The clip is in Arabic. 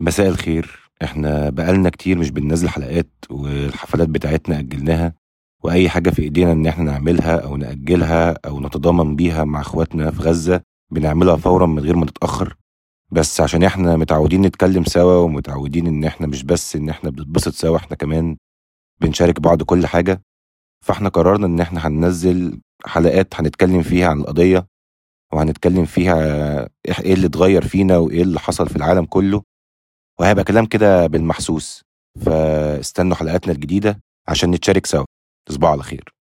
مساء الخير. إحنا بقالنا كتير مش بننزل حلقات والحفلات بتاعتنا أجلناها وأي حاجة في إيدينا إن إحنا نعملها أو نأجلها أو نتضامن بيها مع إخواتنا في غزة بنعملها فورا من غير ما نتأخر. بس عشان إحنا متعودين نتكلم سوا ومتعودين إن إحنا مش بس إن إحنا بنتبسط سوا إحنا كمان بنشارك بعض كل حاجة. فاحنا قررنا إن إحنا هننزل حلقات هنتكلم فيها عن القضية وهنتكلم فيها إيه اللي اتغير فينا وإيه اللي حصل في العالم كله. وهيبقى كلام كده بالمحسوس. فاستنوا حلقاتنا الجديدة عشان نتشارك سوا. تصبحوا على خير.